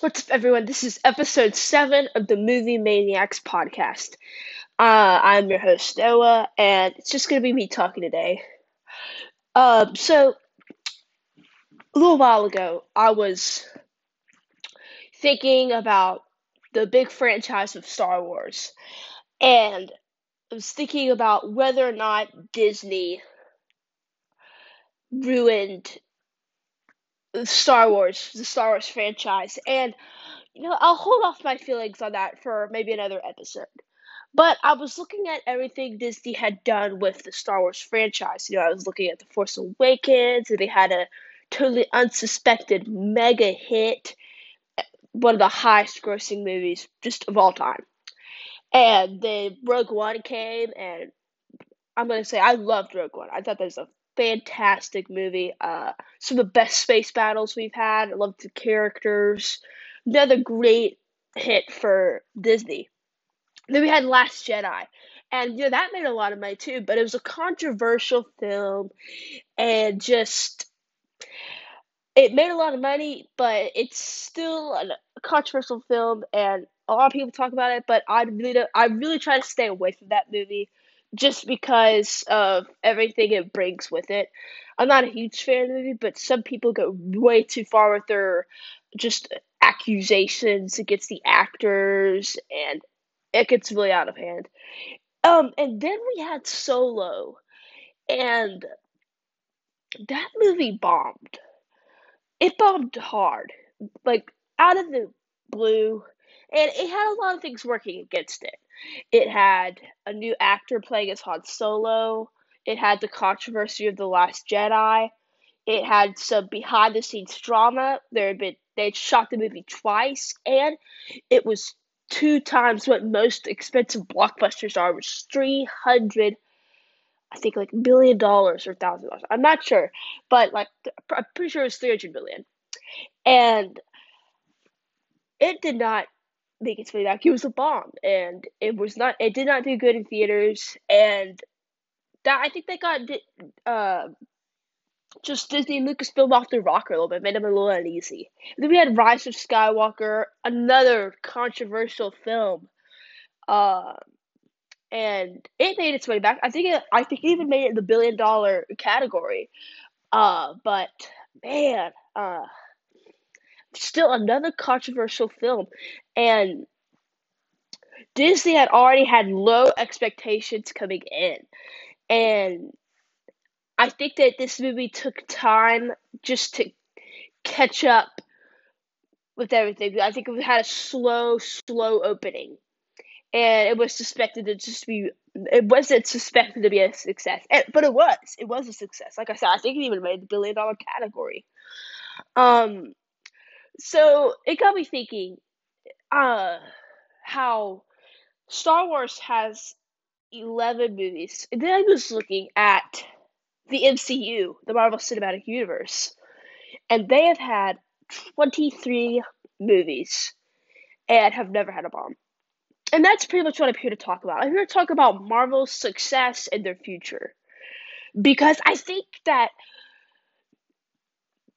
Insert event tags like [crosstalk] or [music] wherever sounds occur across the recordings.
[laughs] What's up, everyone? This is episode 7 of the Movie Maniacs podcast. Uh, I'm your host, Noah, and it's just going to be me talking today. Um, so, a little while ago, I was thinking about the big franchise of Star Wars, and I was thinking about whether or not Disney ruined Star Wars, the Star Wars franchise, and you know, I'll hold off my feelings on that for maybe another episode. But I was looking at everything Disney had done with the Star Wars franchise. You know, I was looking at The Force Awakens, and they had a totally unsuspected mega hit, one of the highest grossing movies just of all time. And then Rogue One came, and I'm gonna say I loved Rogue One. I thought that was a fantastic movie. Uh, some of the best space battles we've had. I love the characters. Another great hit for Disney. Then we had Last Jedi. And you know that made a lot of money too, but it was a controversial film and just it made a lot of money, but it's still a controversial film and a lot of people talk about it, but I really I really try to stay away from that movie just because of everything it brings with it. I'm not a huge fan of the movie, but some people go way too far with their just accusations against the actors and it gets really out of hand. Um, and then we had Solo, and that movie bombed. It bombed hard, like out of the blue, and it had a lot of things working against it. It had a new actor playing as Han Solo. It had the controversy of the Last Jedi. It had some behind the scenes drama. There had been they shot the movie twice, and it was two times what most expensive blockbusters are, which is three hundred, I think like million dollars or thousand dollars. I'm not sure, but like I'm pretty sure it was three hundred million, and it did not make its way back. It was a bomb, and it was not. It did not do good in theaters, and that I think they got uh just Disney and Lucasfilm off the rocker a little bit, made them a little uneasy. And then we had Rise of Skywalker, another controversial film. Uh, and it made its way back. I think it, I think it even made it in the billion dollar category. Uh, but man, uh, still another controversial film, and Disney had already had low expectations coming in, and I think that this movie took time just to catch up with everything. I think it had a slow, slow opening, and it was suspected to just be. It wasn't suspected to be a success, and, but it was. It was a success. Like I said, I think it even made the billion dollar category. Um, so it got me thinking, uh, how Star Wars has eleven movies, and then I was looking at the MCU, the Marvel Cinematic Universe. And they have had 23 movies and have never had a bomb. And that's pretty much what I'm here to talk about. I'm here to talk about Marvel's success and their future. Because I think that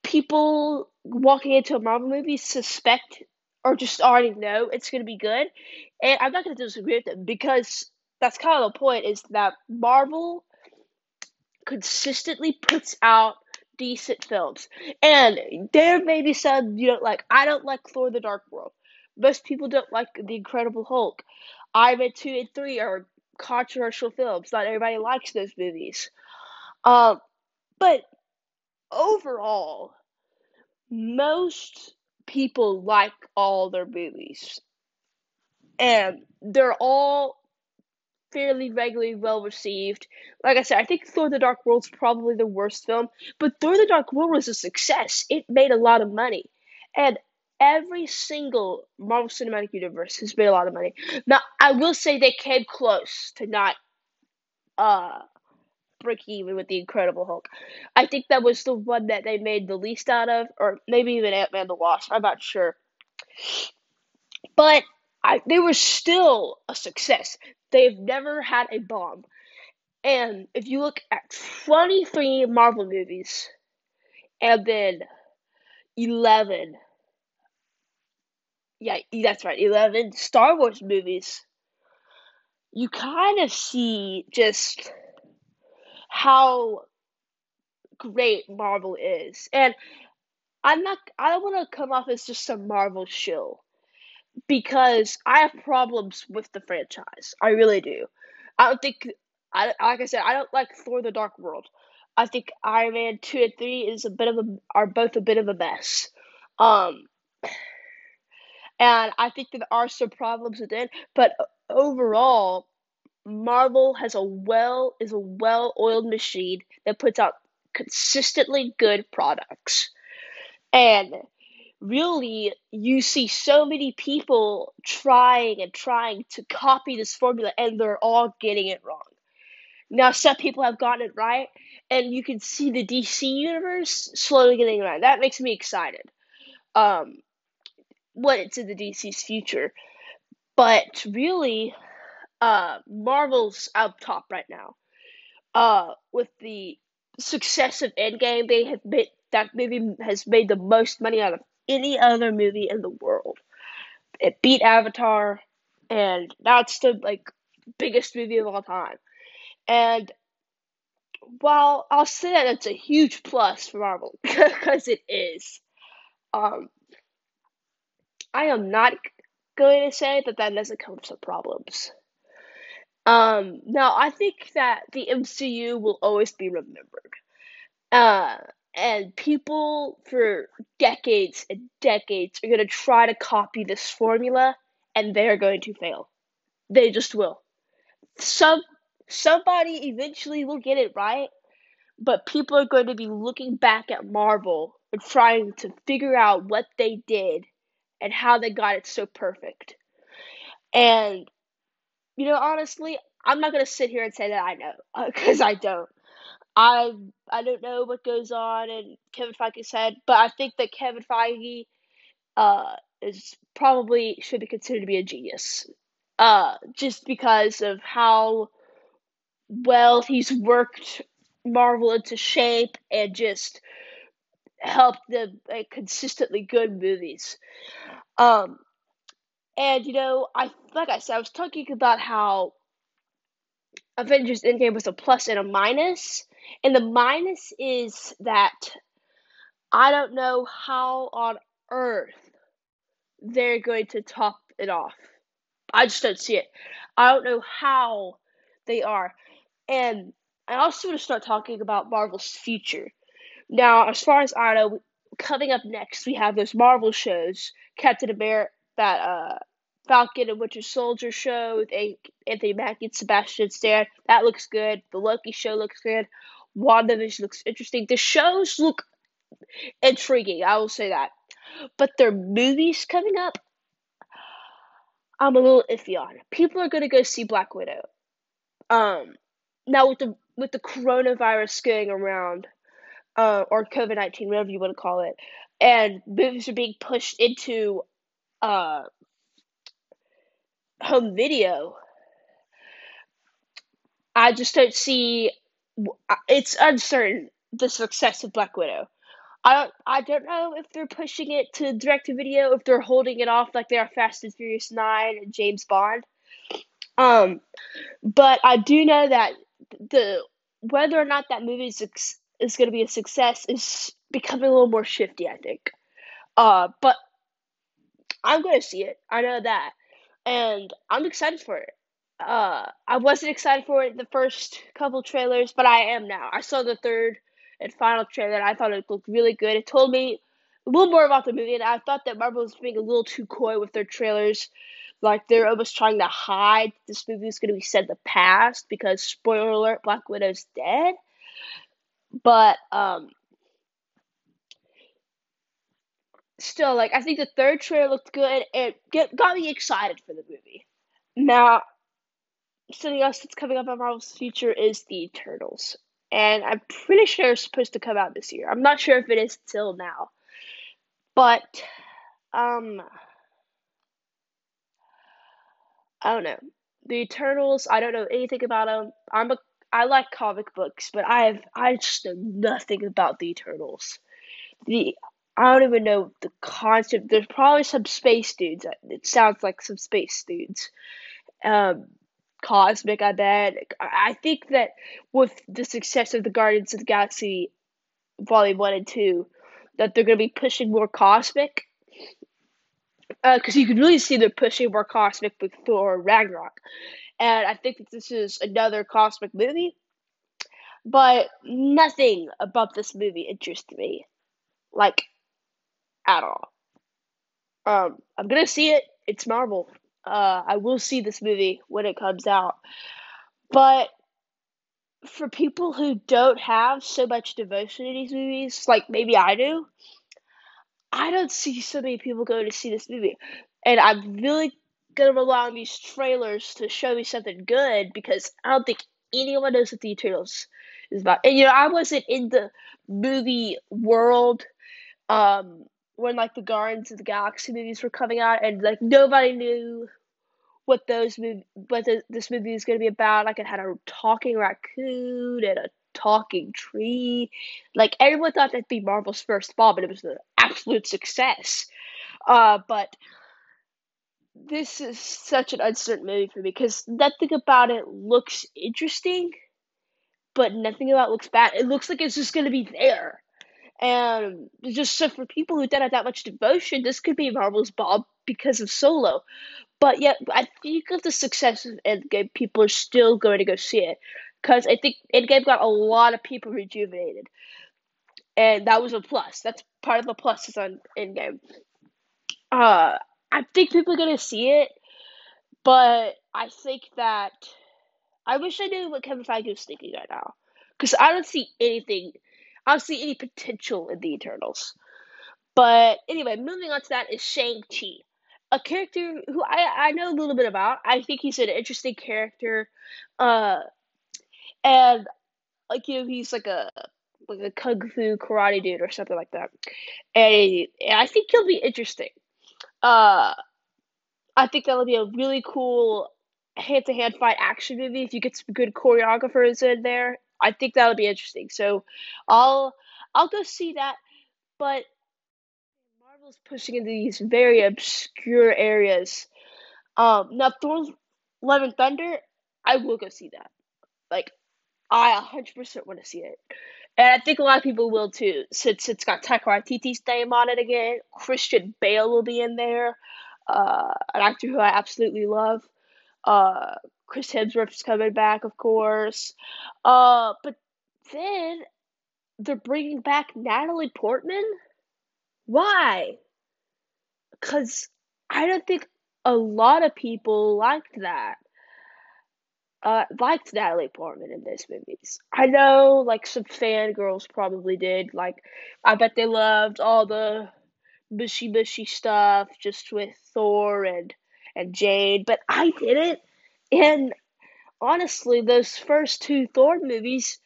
people walking into a Marvel movie suspect or just already know it's going to be good. And I'm not going to disagree with them because that's kind of the point is that Marvel consistently puts out decent films. And there may be some you don't like. I don't like Thor the Dark World. Most people don't like The Incredible Hulk. Iron Man 2 and 3 are controversial films. Not everybody likes those movies. Um, but overall, most people like all their movies. And they're all fairly regularly well received. Like I said, I think Thor the Dark World's probably the worst film, but Thor the Dark World was a success. It made a lot of money. And every single Marvel Cinematic Universe has made a lot of money. Now, I will say they came close to not uh breaking even with the Incredible Hulk. I think that was the one that they made the least out of, or maybe even Ant Man the Wasp. I'm not sure. But I, they were still a success. They've never had a bomb. And if you look at 23 Marvel movies and then 11 yeah, that's right, 11 Star Wars movies, you kind of see just how great Marvel is. And I'm not, I don't want to come off as just a Marvel shill because I have problems with the franchise. I really do. I don't think, I, like I said, I don't like Thor the Dark World. I think Iron Man 2 and 3 is a bit of a, are both a bit of a mess. Um, and I think there are some problems with it, but overall, Marvel has a well is a well-oiled machine that puts out consistently good products. And really you see so many people trying and trying to copy this formula and they're all getting it wrong. Now some people have gotten it right and you can see the DC universe slowly getting it right. That makes me excited. Um what it's in the DC's future. But really uh Marvel's up top right now. Uh with the success of Endgame, they have made that movie has made the most money out of any other movie in the world. It beat Avatar, and that's the like biggest movie of all time. And while I'll say that it's a huge plus for Marvel [laughs] because it is, um, I am not going to say that that doesn't come with some problems. Um, now I think that the MCU will always be remembered. Uh, and people for decades and decades are going to try to copy this formula and they're going to fail. They just will. Some somebody eventually will get it right, but people are going to be looking back at Marvel and trying to figure out what they did and how they got it so perfect. And you know, honestly, I'm not going to sit here and say that I know [laughs] because I don't. I I don't know what goes on in Kevin Feige's head, but I think that Kevin Feige uh is probably should be considered to be a genius. Uh just because of how well he's worked Marvel into shape and just helped them make consistently good movies. Um and you know, I like I said, I was talking about how Avengers Endgame was a plus and a. And the minus is that I don't know how on earth they're going to top it off. I just don't see it. I don't know how they are. And I also want to start talking about Marvel's future. Now, as far as I know, coming up next, we have those Marvel shows Captain America, that uh, Falcon and Winter Soldier show with Anthony Mackie and Sebastian Stan. That looks good. The Loki show looks good. WandaVision looks interesting. The shows look intriguing, I will say that. But their movies coming up, I'm a little iffy on. People are gonna go see Black Widow. Um, now with the with the coronavirus going around, uh, or COVID nineteen, whatever you want to call it, and movies are being pushed into uh home video, I just don't see. It's uncertain the success of Black Widow. I don't. I don't know if they're pushing it to direct to video, if they're holding it off like they are Fast and Furious Nine and James Bond. Um, but I do know that the whether or not that movie is is going to be a success is becoming a little more shifty. I think. Uh, but I'm to see it. I know that and I'm excited for it. Uh, I wasn't excited for it the first couple trailers, but I am now. I saw the third and final trailer. And I thought it looked really good. It told me a little more about the movie, and I thought that Marvel was being a little too coy with their trailers. Like they're almost trying to hide this movie is going to be set in the past because spoiler alert, Black Widow's dead. But um, still, like I think the third trailer looked good. It get, got me excited for the movie. Now, something else that's coming up on Marvel's future is the Eternals, and I'm pretty sure it's supposed to come out this year. I'm not sure if it is till now, but um, I don't know. The Eternals, I don't know anything about them. I'm a I like comic books, but I have I just know nothing about the Eternals. The I don't even know the concept. There's probably some space dudes. It sounds like some space dudes. Um, cosmic, I bet. I think that with the success of the Guardians of the Galaxy Volume 1 and 2, that they're going to be pushing more cosmic. Because uh, you can really see they're pushing more cosmic with Thor Ragnarok. And I think that this is another cosmic movie. But nothing about this movie interests me. Like, at all. Um, I'm gonna see it. It's Marvel. Uh, I will see this movie when it comes out. But for people who don't have so much devotion to these movies, like maybe I do, I don't see so many people going to see this movie. And I'm really gonna rely on these trailers to show me something good because I don't think anyone knows what the Eternals is about. And you know, I wasn't in the movie world um when like the Guardians of the Galaxy movies were coming out, and like nobody knew what those mov- what the, this movie was going to be about. Like it had a talking raccoon and a talking tree. Like everyone thought that'd be Marvel's first bomb, and it was an absolute success. Uh, but this is such an uncertain movie for me because nothing about it looks interesting, but nothing about it looks bad. It looks like it's just going to be there. And just so for people who don't have that much devotion, this could be Marvel's bomb because of Solo. But yet, I think of the success of Endgame, people are still going to go see it. Because I think Endgame got a lot of people rejuvenated. And that was a plus. That's part of the pluses on Endgame. Uh, I think people are going to see it. But I think that. I wish I knew what Kevin Feige was thinking right now. Because I don't see anything See any potential in the Eternals. But anyway, moving on to that is Shang-Chi. A character who I, I know a little bit about. I think he's an interesting character. Uh and like you know, he's like a like a kung fu karate dude or something like that. And, and I think he'll be interesting. Uh I think that'll be a really cool hand to hand fight action movie if you get some good choreographers in there I think that'll be interesting. So I'll I'll go see that. But Marvel's pushing into these very obscure areas. Um, now Thor's Love and Thunder, I will go see that. Like, I 100% want to see it. And I think a lot of people will too, since it's got Taika Waititi's name on it again. Christian Bale will be in there, uh, an actor who I absolutely love. Uh, Chris Hemsworth's coming back, of course. Uh, but then they're bringing back Natalie Portman. Why? Because I don't think a lot of people liked that. Uh, liked Natalie Portman in these movies. I know, like, some fangirls probably did. Like, I bet they loved all the mushy mushy stuff just with Thor and and Jane, but I didn't. And honestly, those first two Thor movies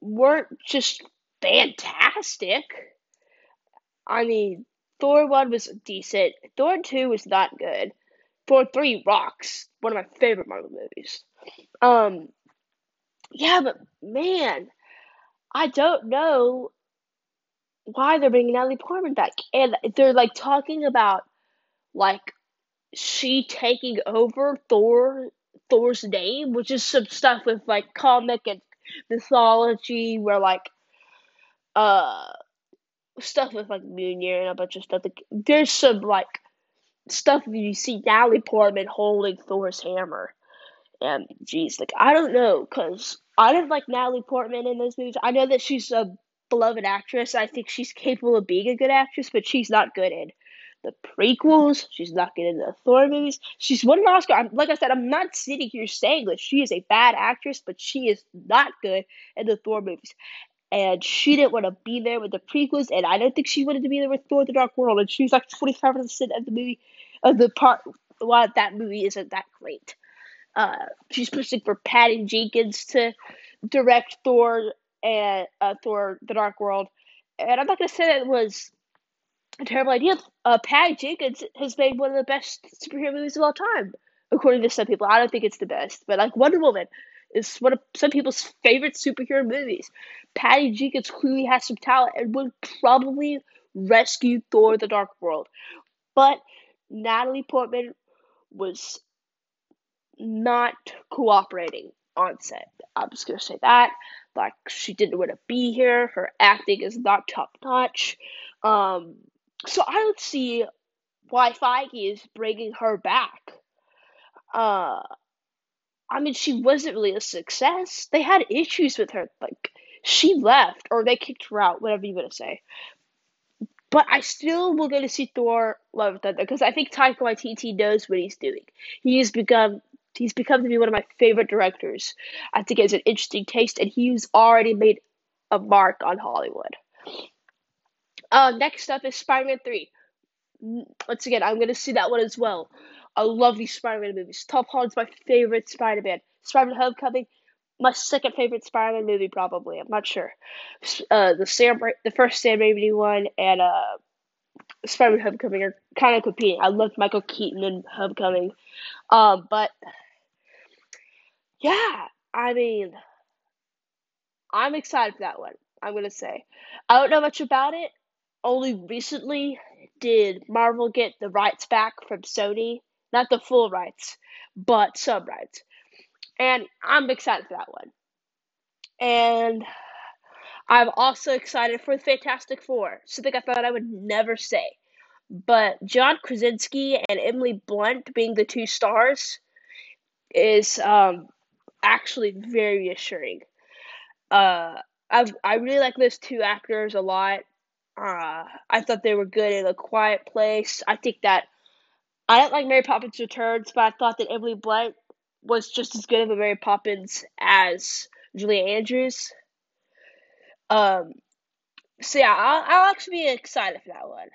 weren't just fantastic. I mean, Thor 1 was decent, Thor 2 was not good. Thor 3 rocks. One of my favorite Marvel movies. Um, yeah, but man, I don't know why they're bringing Natalie Portman back. And they're like talking about like she taking over Thor Thor's name, which is some stuff with like comic and mythology where like uh stuff with like Mjolnir and a bunch of stuff. Like there's some like stuff you see Natalie Portman holding Thor's hammer. And geez, like I don't know, cause I didn't like Natalie Portman in those movies. I know that she's a beloved actress. I think she's capable of being a good actress, but she's not good in the prequels. She's not getting the Thor movies. She's won an Oscar. I'm, like I said, I'm not sitting here saying that she is a bad actress, but she is not good in the Thor movies. And she didn't want to be there with the prequels, and I don't think she wanted to be there with Thor: The Dark World. And she's like 25 percent of the movie, of the part why that movie isn't that great. Uh, she's pushing for Patty Jenkins to direct Thor and uh, Thor: The Dark World, and I'm not gonna say that it was a terrible idea. Uh, Patty Jenkins has made one of the best superhero movies of all time, according to some people. I don't think it's the best, but like Wonder Woman is one of some people's favorite superhero movies. Patty Jenkins clearly has some talent and would probably rescue Thor the Dark World. But Natalie Portman was not cooperating on set. I'm just gonna say that. Like she didn't want to be here. Her acting is not top notch. Um, so I don't see why Feige is bringing her back. Uh, I mean, she wasn't really a success. They had issues with her. Like she left or they kicked her out, whatever you want to say. But I still will get to see Thor Love and Thunder because I think Taika Waititi knows what he's doing. He's become he's become to be one of my favorite directors. I think he has an interesting taste, and he's already made a mark on Hollywood. Uh, next up is Spider-Man Three. Once again, I'm gonna see that one as well. I love these Spider-Man movies. Tom Holland's my favorite Spider-Man. Spider-Man Homecoming, my second favorite Spider-Man movie probably. I'm not sure. Uh, the Sam, the first Sam Raimi one, and uh, Spider-Man Homecoming are kind of competing. I loved Michael Keaton in Homecoming, um, but yeah, I mean, I'm excited for that one. I'm gonna say, I don't know much about it. Only recently did Marvel get the rights back from Sony, not the full rights, but some rights, and I'm excited for that one. And I'm also excited for Fantastic Four, something I thought I would never say. But John Krasinski and Emily Blunt being the two stars is um, actually very reassuring. Uh, I I really like those two actors a lot. Uh, I thought they were good in A Quiet Place. I think that I don't like Mary Poppins Returns, but I thought that Emily Blunt was just as good of a Mary Poppins as Julia Andrews. Um, so yeah, I'll, I'll actually be excited for that one.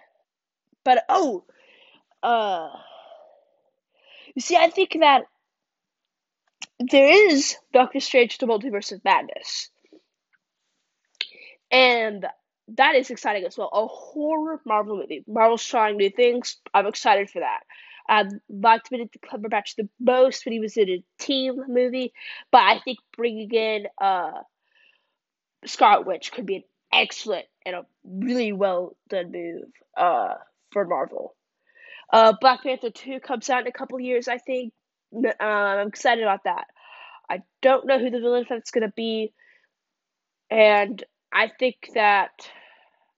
But oh, uh, you see, I think that there is Doctor Strange: The Multiverse of Madness, and that is exciting as well. A horror Marvel movie. Marvel's trying new things. I'm excited for that. I liked Benedict Cumberbatch the most when he was in a team movie, but I think bringing in uh, Scarlet Witch could be an excellent and a really well done move uh, for Marvel. Uh, Black Panther 2 comes out in a couple years, I think. Uh, I'm excited about that. I don't know who the villain that's going to be, and I think that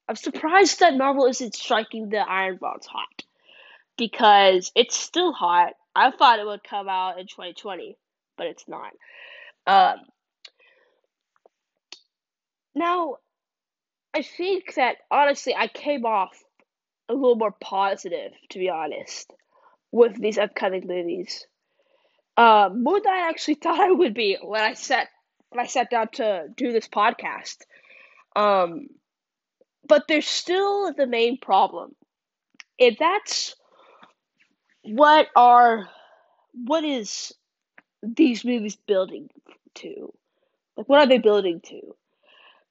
I'm surprised that Marvel isn't striking the Iron Bonds hot because it's still hot. I thought it would come out in 2020, but it's not. Um, now, I think that honestly, I came off a little more positive, to be honest, with these upcoming movies. Uh, more than I actually [laughs] thought I would be when I sat when I sat down to do this podcast. Um, but there's still the main problem. And that's what are what is these movies building to? Like what are they building to?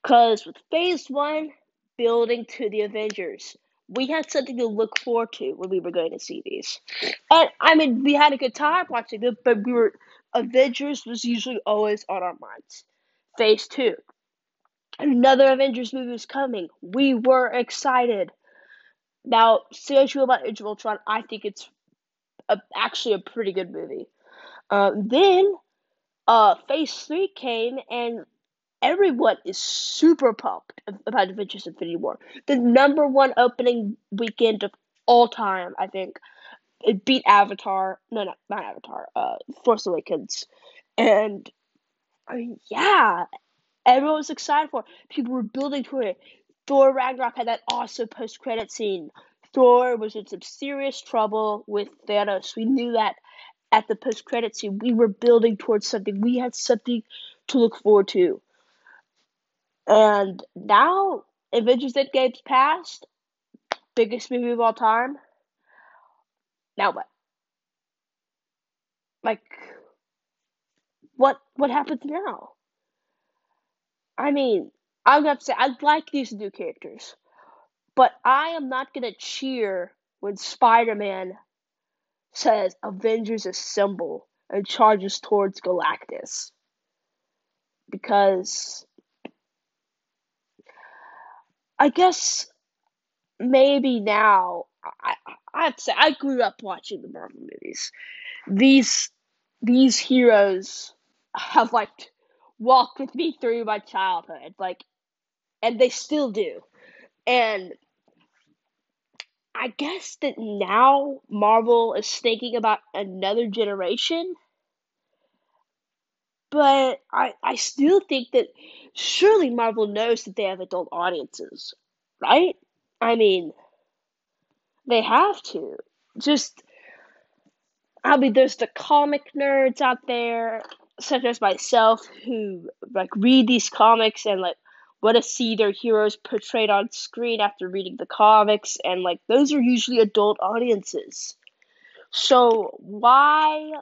Cause with phase one building to the Avengers, we had something to look forward to when we were going to see these. And I mean we had a good time watching them, but we were Avengers was usually always on our minds. Phase two another Avengers movie was coming. We were excited. Now, say what you about Age of Ultron, I think it's a, actually a pretty good movie. Uh, then, uh, Phase 3 came, and everyone is super pumped about Avengers Infinity War. The number one opening weekend of all time, I think. It beat Avatar. No, no, not Avatar. Uh, Force Awakens. And, I mean, yeah, everyone was excited for. People were building to it. Thor Ragnarok had that awesome post credit scene. Thor was in some serious trouble with Thanos. We knew that at the post credit scene. We were building towards something. We had something to look forward to. And now Avengers Endgame's passed. Biggest movie of all time. Now what? Like what what happens now? I mean, I'm gonna say I like these new characters, but I am not gonna cheer when Spider-Man says Avengers Assemble and charges towards Galactus. Because I guess maybe now I I'd say I grew up watching the Marvel movies. These these heroes have like walked with me through my childhood, like, and they still do. And I guess that now Marvel is thinking about another generation. But I, I still think that surely Marvel knows that they have adult audiences, right? I mean, they have to. Just, I mean, there's the comic nerds out there, such as myself, who like read these comics and like want to see their heroes portrayed on screen after reading the comics, and like those are usually adult audiences. So why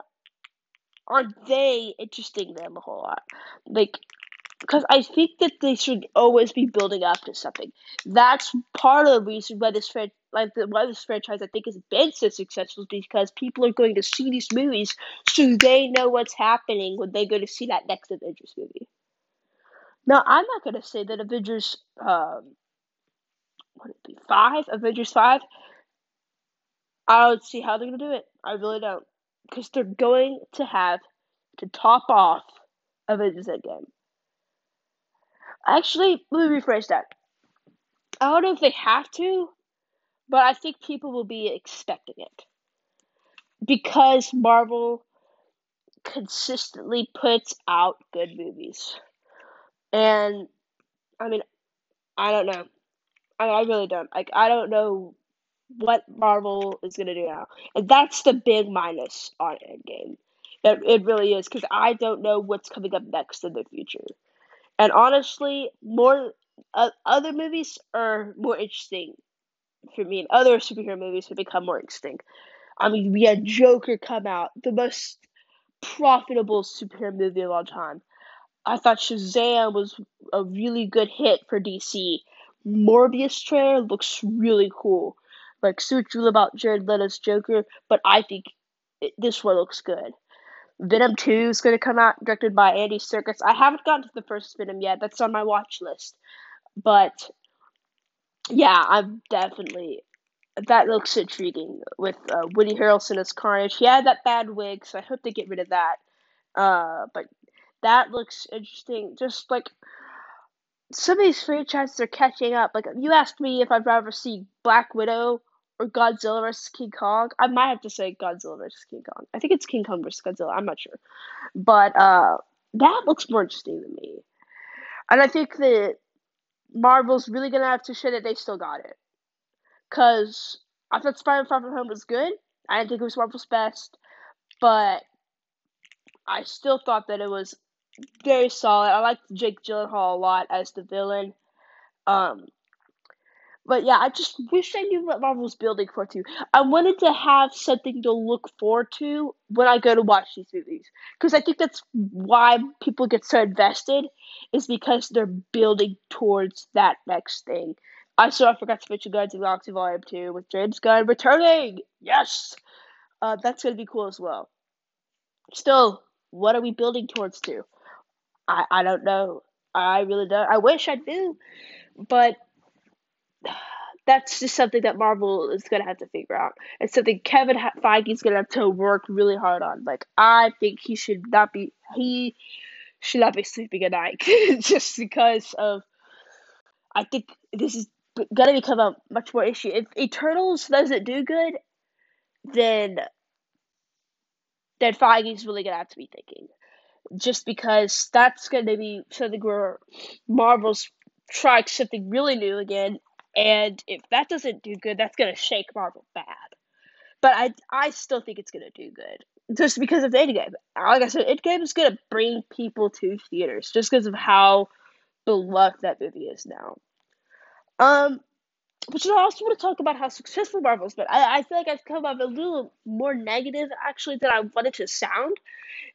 aren't they interesting them a whole lot? Like, because I think that they should always be building up to something. That's part of the reason why this fran- like the, this franchise I think has been so successful because people are going to see these movies so they know what's happening when they go to see that next Avengers movie. Now, I'm not going to say that Avengers, um, what would it be, five? Avengers five. I don't see how they're going to do it. I really don't, because they're going to have to top off Avengers Endgame. Actually, let me rephrase that. I don't know if they have to, but I think people will be expecting it because Marvel consistently puts out good movies. And I mean, I don't know. I, I really don't. Like, I don't know what Marvel is gonna do now, and that's the big minus on Endgame. It it really is because I don't know what's coming up next in the future. And honestly, more uh, other movies are more interesting for me, and other superhero movies have become more extinct. I mean, we had Joker come out, the most profitable superhero movie of all time. I thought Shazam was a really good hit for DC. Morbius trailer looks really cool. Like so true about Jared Leto's Joker, but I think it, this one looks good. Venom 2 is going to come out, directed by Andy Serkis. I haven't gotten to the first Venom yet. That's on my watch list. But yeah, I'm definitely that looks intriguing with uh, Woody Harrelson as Carnage. He had that bad wig, so I hope they get rid of that. Uh, but that looks interesting. Just like some of these franchises are catching up. Like you asked me if I'd rather see Black Widow or Godzilla vs King Kong. I might have to say Godzilla vs King Kong. I think it's King Kong vs Godzilla. I'm not sure, but uh, that looks more interesting to me. And I think that Marvel's really gonna have to show that they still got it. Cause I thought Spider-Man Far From Home was good. I didn't think it was Marvel's best, but I still thought that it was very solid. I liked Jake Gyllenhaal a lot as the villain. Um, but yeah, I just wish I knew what Marvel was building for too. I wanted to have something to look forward to when I go to watch these movies, because I think that's why people get so invested, is because they're building towards that next thing. I saw I forgot to mention Guardians of the Galaxy Volume Two with James Gunn returning. Yes, uh, that's gonna be cool as well. Still, what are we building towards to? I I don't know. I really don't. I wish I knew, but that's just something that Marvel is gonna have to figure out. It's something Kevin Feige's gonna have to work really hard on. Like I think he should not be he should not be sleeping at night [laughs] just because of. I think this is gonna become a much more issue. If Eternals doesn't do good, then then Feige's really gonna have to be thinking. Just because that's gonna be something where Marvel's trying something really new again, and if that doesn't do good, that's gonna shake Marvel bad. But I I still think it's gonna do good. Just because of the Endgame. Like I said, Endgame is gonna bring people to theaters just because of how beloved that movie is now. Um but you know, I also want to talk about how successful Marvel's been. I, I feel like I've come up a little more negative actually than I wanted to sound.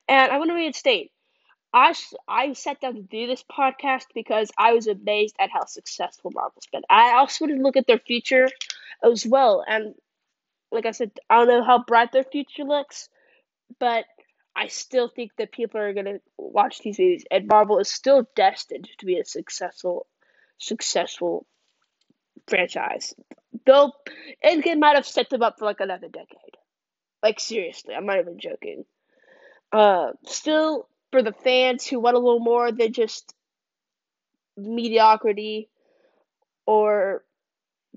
And I want to reinstate. I, I sat down to do this podcast because I was amazed at how successful Marvel's been. I also wanted to look at their future as well. And like I said, I don't know how bright their future looks, but I still think that people are going to watch these movies. And Marvel is still destined to be a successful, successful franchise. they'll Endgame might have set them up for like another decade. Like seriously, I'm not even joking. Uh, still for the fans who want a little more than just mediocrity or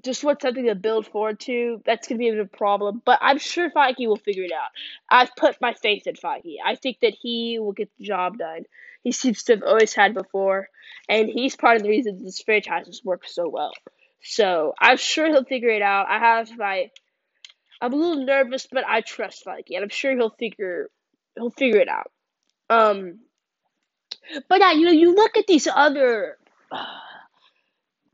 just want something to build forward to, that's be a bit of a problem. But I'm sure Feige will figure it out. I've put my faith in Feige. I think that he will get the job done. He seems to have always had before, and he's part of the reason this franchise has worked so well. So I'm sure he'll figure it out. I have my I'm a little nervous, but I trust Feige, and I'm sure he'll figure he'll figure it out. Um, but yeah, you know, you look at these other uh,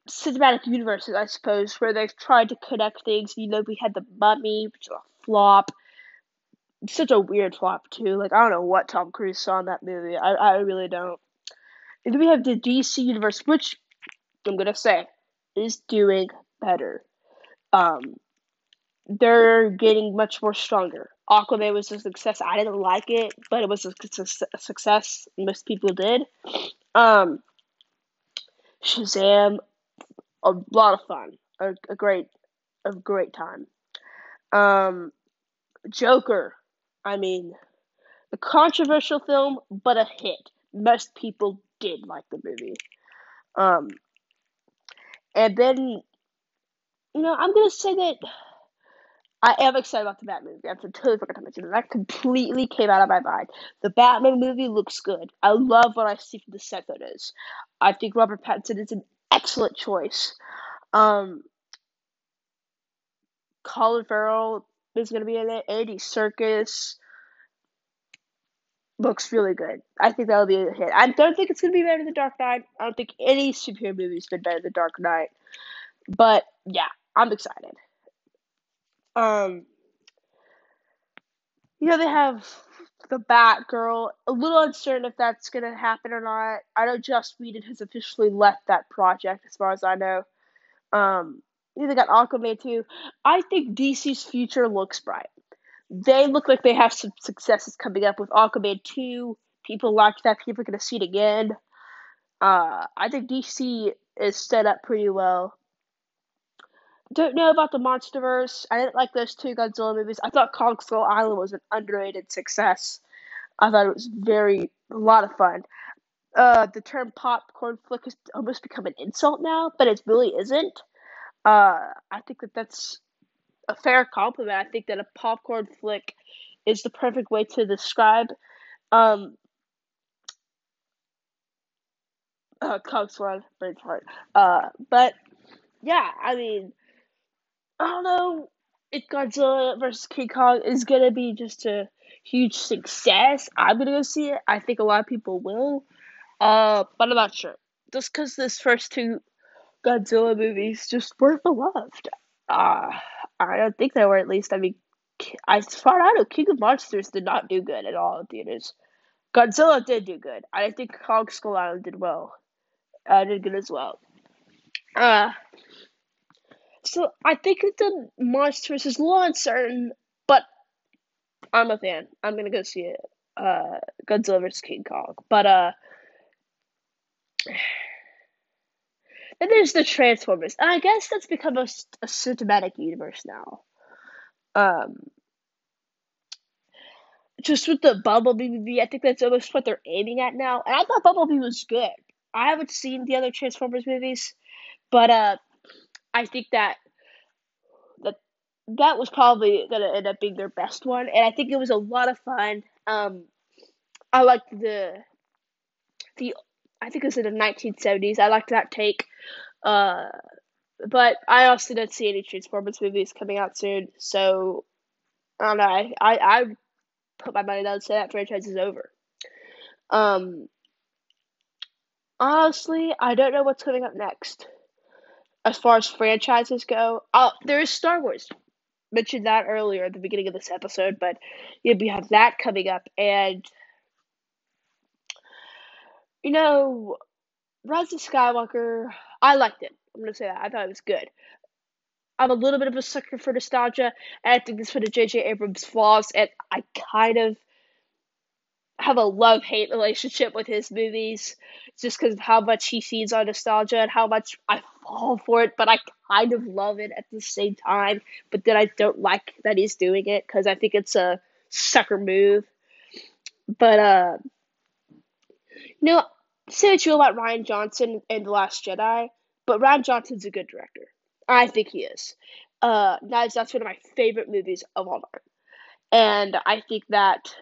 cinematic universes, I suppose, where they've tried to connect things. You know, we had the Mummy, which was a flop, such a weird flop too. Like I don't know what Tom Cruise saw in that movie. I I really don't. And then we have the DC universe, which I'm gonna say is doing better. Um, they're getting much more stronger. Aquaman was a success. I didn't like it, but it was a, success. Most people did. Um, Shazam, a lot of fun, a, a great, a great time. Um, Joker, I mean, a controversial film, but a hit. Most people did like the movie. Um, and then, you know, I'm gonna say that I am excited about the Batman movie. I totally forgot to mention that. That completely came out of my mind. The Batman movie looks good. I love what I see from the set photos. I think Robert Pattinson is an excellent choice. Um, Colin Farrell is going to be in it. Andy Serkis looks really good. I think that'll be a hit. I don't think it's going to be better than The Dark Knight. I don't think any superhero movie's been better than Dark Knight. But yeah, I'm excited. Um, you know, they have the Batgirl. A little uncertain if that's gonna happen or not. I know Joss Whedon has officially left that project, as far as I know. Um, you know, they got Aquaman too. I think DC's future looks bright. They look like they have some successes coming up with Aquaman two. People like that. People are gonna see it again. Uh, I think DC is set up pretty well don't know about the MonsterVerse. I didn't like those two Godzilla movies. I thought Kong Skull Island was an underrated success. I thought it was very a lot of fun. Uh, the term popcorn flick has almost become an insult now, but it really isn't. Uh, I think that that's a fair compliment. I think that a popcorn flick is the perfect way to describe um, uh, Kong Skull Island. Braveheart. Uh, but yeah, I mean I don't know if Godzilla vs King Kong is gonna be just a huge success. I'm gonna go see it. I think a lot of people will, uh, but I'm not sure. Just because this first two Godzilla movies just weren't beloved. Uh, I don't think they were. At least I mean, as far as I know, King of Monsters did not do good at all in theaters. Godzilla did do good. I think Kong Skull Island did well. Uh, did good as well. Uh, so I think that the monsters is a little uncertain, but I'm a fan. I'm gonna go see it. Uh, Godzilla vs King Kong, but uh, [sighs] then there's the Transformers. I guess that's become a, a cinematic universe now. Um, just with the Bumblebee movie, I think that's almost what they're aiming at now. And I thought Bumblebee was good. I haven't seen the other Transformers movies, but uh, I think that that that was probably gonna end up being their best one, and I think it was a lot of fun. Um, I liked the the I think it was in the nineteen seventies. I liked that take. Uh, but I also don't see any Transformers movies coming out soon, so I don't know. I I, I put my money down and say that franchise is over. Um, honestly, I don't know what's coming up next as far as franchises go, uh, there is Star Wars. Mentioned that earlier at the beginning of this episode, but yeah, we have that coming up, and you know, Rise of Skywalker. I liked it. I'm gonna say that I thought it was good. I'm a little bit of a sucker for nostalgia, and I think this one of J.J. Abrams' flaws, and I kind of have a love hate relationship with his movies just because of how much he feeds on nostalgia and how much I fall for it, but I kind of love it at the same time. But then I don't like that he's doing it because I think it's a sucker move. But, uh, you know, say what you about Rian Johnson and The Last Jedi, but Rian Johnson's a good director. I think he is. Uh, that's one of my favorite movies of all time. And I think that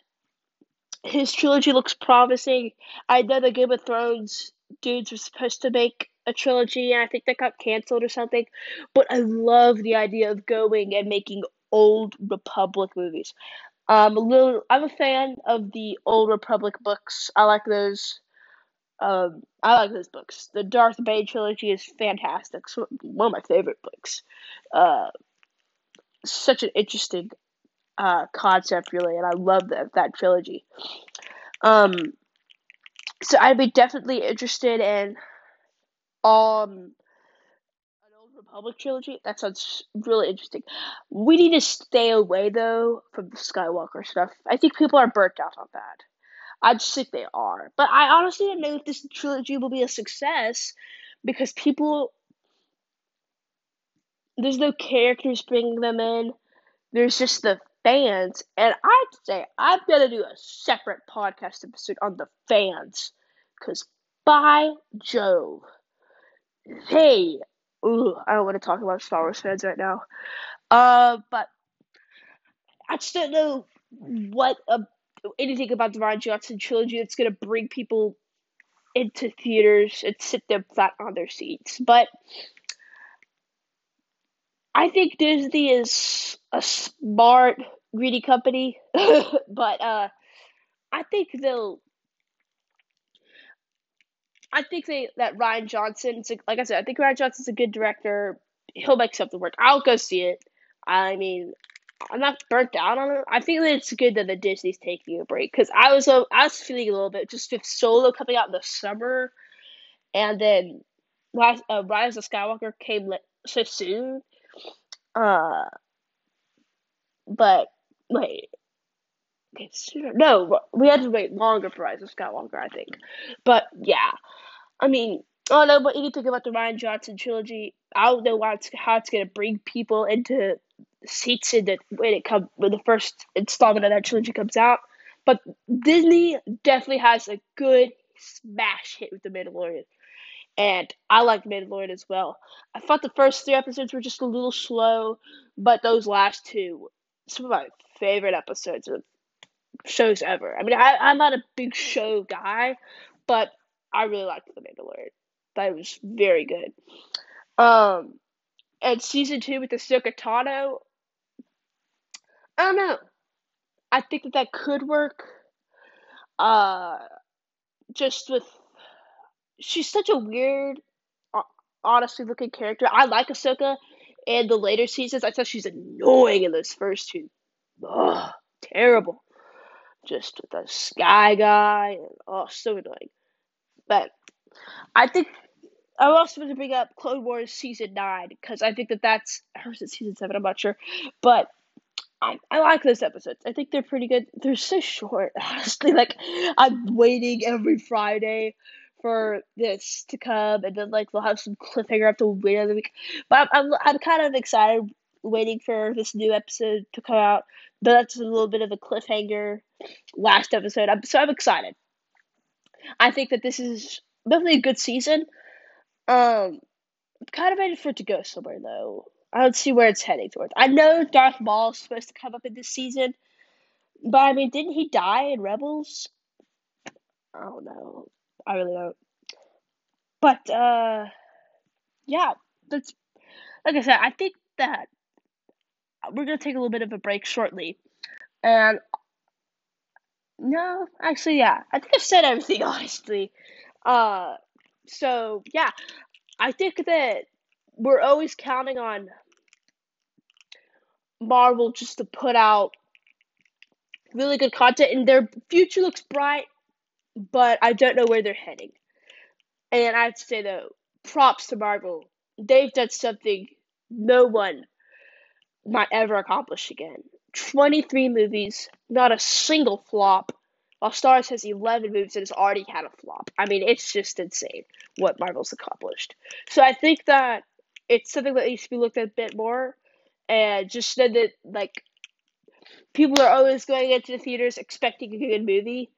his trilogy looks promising. I know the Game of Thrones dudes were supposed to make a trilogy, and I think that got canceled or something. But I love the idea of going and making old Republic movies. Um, a little, I'm a fan of the old Republic books. I like those. Um, I like those books. The Darth Bane trilogy is fantastic. So one of my favorite books. Uh, such an interesting uh, concept, really, and I love that that trilogy. Um, so I'd be definitely interested in um an old Republic trilogy. That sounds really interesting. We need to stay away though from the Skywalker stuff. I think people are burnt out on that. I just think they are. But I honestly don't know if this trilogy will be a success because people there's no characters bringing them in. There's just the fans, and I'd say I'm gonna do a separate podcast episode on the fans, cause by Jove, hey, ooh, I don't want to talk about Star Wars fans right now. Uh, but I just don't know what uh, anything about the Rian Johnson trilogy that's gonna bring people into theaters and sit them flat on their seats. But I think Disney is a smart, greedy company, [laughs] but uh, I think they'll. I think they that Rian Johnson, like I said, I think Rian Johnson's a good director. He'll make something work. I'll go see it. I mean, I'm not burnt out on it. I think that it's good that the Disney's taking a break because I was uh, I was feeling a little bit just with Solo coming out in the summer, and then Rise, uh, Rise of Skywalker came so soon. Uh, but wait, no, we had to wait longer for Rise of Skywalker, I think. But yeah, I mean, I don't know what you think about the Rian Johnson trilogy. I don't know why it's, how it's gonna bring people into seats in the when it come when the first installment of that trilogy comes out. But Disney definitely has a good smash hit with the Mandalorian and I like Mandalorian as well. I thought the first three episodes were just a little slow, but those last two, some of my favorite episodes of shows ever. I mean, I, I'm not a big show guy, but I really liked the Mandalorian. That was very good. Um, and season two with Ahsoka Tano, I don't know. I think that that could work. Uh, just with she's such a weird, honestly looking character. I like Ahsoka in the later seasons. I thought she's annoying in those first two. Ugh, terrible. Just the sky guy. And, oh, so annoying. But I think I'm also want to bring up Clone Wars season nine because I think that that's [laughs] or is it season seven? I'm not sure, but I, I like those episodes. I think they're pretty good. They're so short, [laughs] honestly. Like I'm waiting every Friday for this to come, and then like they'll have some cliffhanger after wait another week. But I'm, I'm I'm kind of excited waiting for this new episode to come out. But that's a little bit of a cliffhanger last episode. I'm, so I'm excited. I think that this is definitely a good season. Um, I'm kind of ready for it to go somewhere though. I don't see where it's heading towards. I know Darth Maul is supposed to come up in this season, but I mean, didn't he die in Rebels? I don't know. I really don't. But uh, yeah, that's like I said. I think that we're gonna take a little bit of a break shortly, and no, actually, yeah, I think I've said everything [laughs] honestly. Uh, so yeah, I think that we're always counting on Marvel just to put out really good content, and their future looks bright but I don't know where they're heading. And I have to say though, props to Marvel. They've done something no one might ever accomplish again. 23 movies, not a single flop. while Star Wars has 11 movies and has already had a flop. I mean, it's just insane what Marvel's accomplished. So I think that it's something that needs to be looked at a bit more, and just know that like people are always going into the theaters expecting a good movie,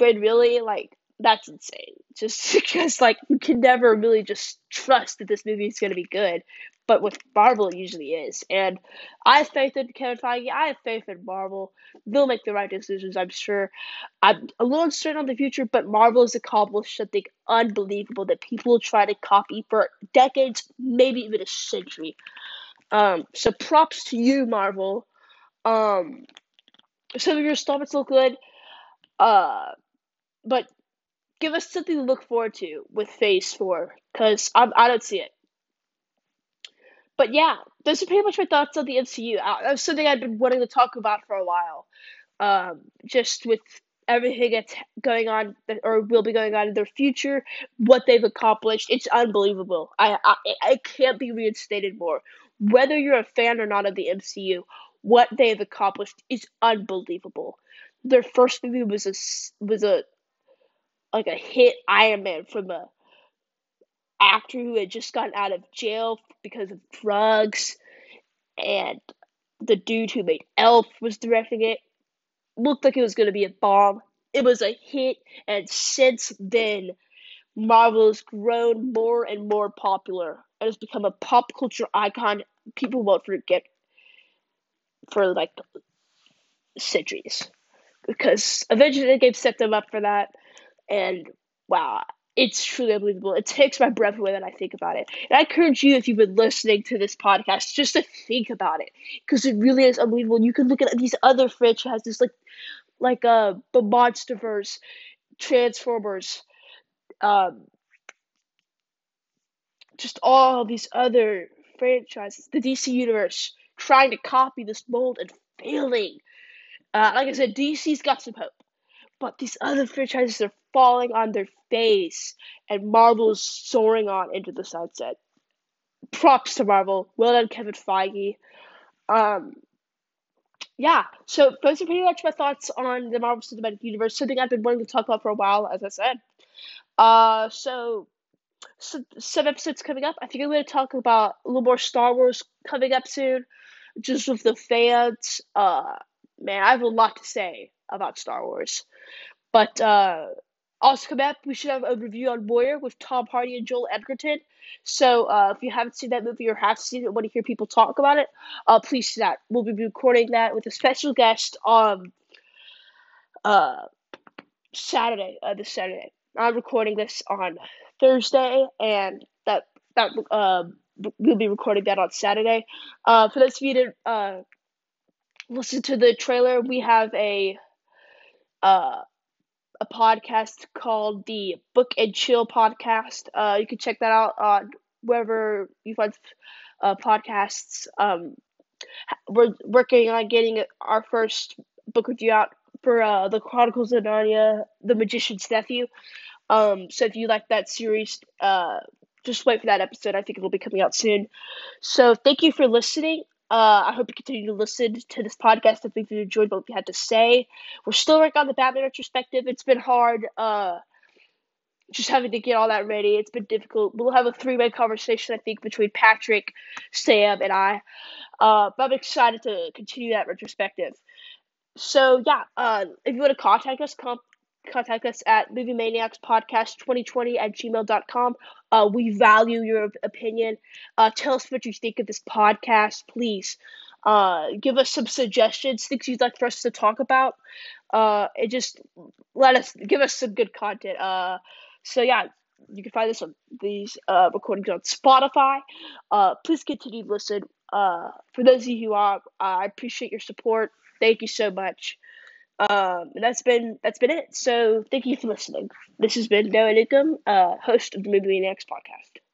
but really like that's insane. Just [laughs] because like you can never really just trust that this movie is going to be good, but with Marvel it usually is. And I have faith in Kevin Feige. I have faith in Marvel. They'll make the right decisions, I'm sure. I'm a little uncertain on the future, but Marvel has accomplished something unbelievable that people will try to copy for decades, maybe even a century. Um, so props to you, Marvel. Um, some of your stuff installments look good. Uh, but give us something to look forward to with Phase Four, cause I I don't see it. But yeah, those are pretty much my thoughts on the MCU. Uh, that's something I've been wanting to talk about for a while. Um, just with everything that's going on or will be going on in their future, what they've accomplished, it's unbelievable. I I, I can't be reinstated more. Whether you're a fan or not of the MCU, what they've accomplished is unbelievable. Their first movie was a was a like a hit Iron Man from a actor who had just gotten out of jail because of drugs, and the dude who made Elf was directing it. Looked like it was gonna be a bomb. It was a hit, and since then, Marvel has grown more and more popular and has become a pop culture icon people won't forget for like centuries. Because Avengers Endgame set them up for that, and wow, it's truly unbelievable. It takes my breath away when I think about it. And I encourage you, if you've been listening to this podcast, just to think about it because it really is unbelievable. You can look at these other franchises like like uh the MonsterVerse, Transformers, um, just all these other franchises, the DC universe, trying to copy this mold and failing. Uh, like I said, DC's got some hope, but these other franchises are falling on their face, and Marvel's soaring on into the sunset. Props to Marvel. Well done, Kevin Feige. Um, yeah, so those are pretty much my thoughts on the Marvel Cinematic Universe. Something I've been wanting to talk about for a while, as I said. Uh, so, so some episodes coming up. I think I'm going to talk about a little more Star Wars coming up soon, just with the fans. Uh, man, I have a lot to say about Star Wars. But uh, also coming up, we should have a review on Warrior with Tom Hardy and Joel Edgerton. So uh, if you haven't seen that movie or have seen it, want to hear people talk about it, uh, please see that. We'll be recording that with a special guest on uh, Saturday, uh, this Saturday. I'm recording this on Thursday, and that that um we'll be recording that on Saturday. Uh, for those of you to uh, listen to the trailer, we have a uh a podcast called the Book and Chill podcast. Uh, you can check that out on wherever you find uh, podcasts. Um, we're working on getting our first book review out for uh, the Chronicles of Narnia, The Magician's Nephew. Um, so if you like that series, uh, just wait for that episode. I think it'll be coming out soon. So thank you for listening. Uh, I hope you continue to listen to this podcast if you enjoyed what we had to say. We're still working on the Batman retrospective. It's been hard, uh, just having to get all that ready. It's been difficult. We'll have a three way conversation, I think, between Patrick, Sam, and I. Uh, but I'm excited to continue that retrospective. So, yeah, uh, if you want to contact us, com- contact us at movie maniacs podcast 2020 at gmail.com uh, we value your opinion. Uh, tell us what you think of this podcast please. Uh, give us some suggestions things you'd like for us to talk about. Uh, and just let us give us some good content. Uh, so yeah you can find this on these uh, recordings on spotify. Uh, please continue to listen. Uh, for those of you who are i appreciate your support. Thank you so much um, and that's been that's been it. So thank you for listening. This has been Noah Nickum, uh, host of the Movie Maniacs podcast.